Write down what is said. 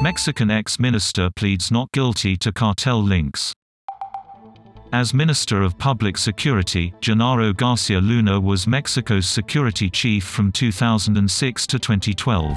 Mexican ex-minister pleads not guilty to cartel links. As Minister of Public Security, Genaro Garcia Luna was Mexico's security chief from 2006 to 2012.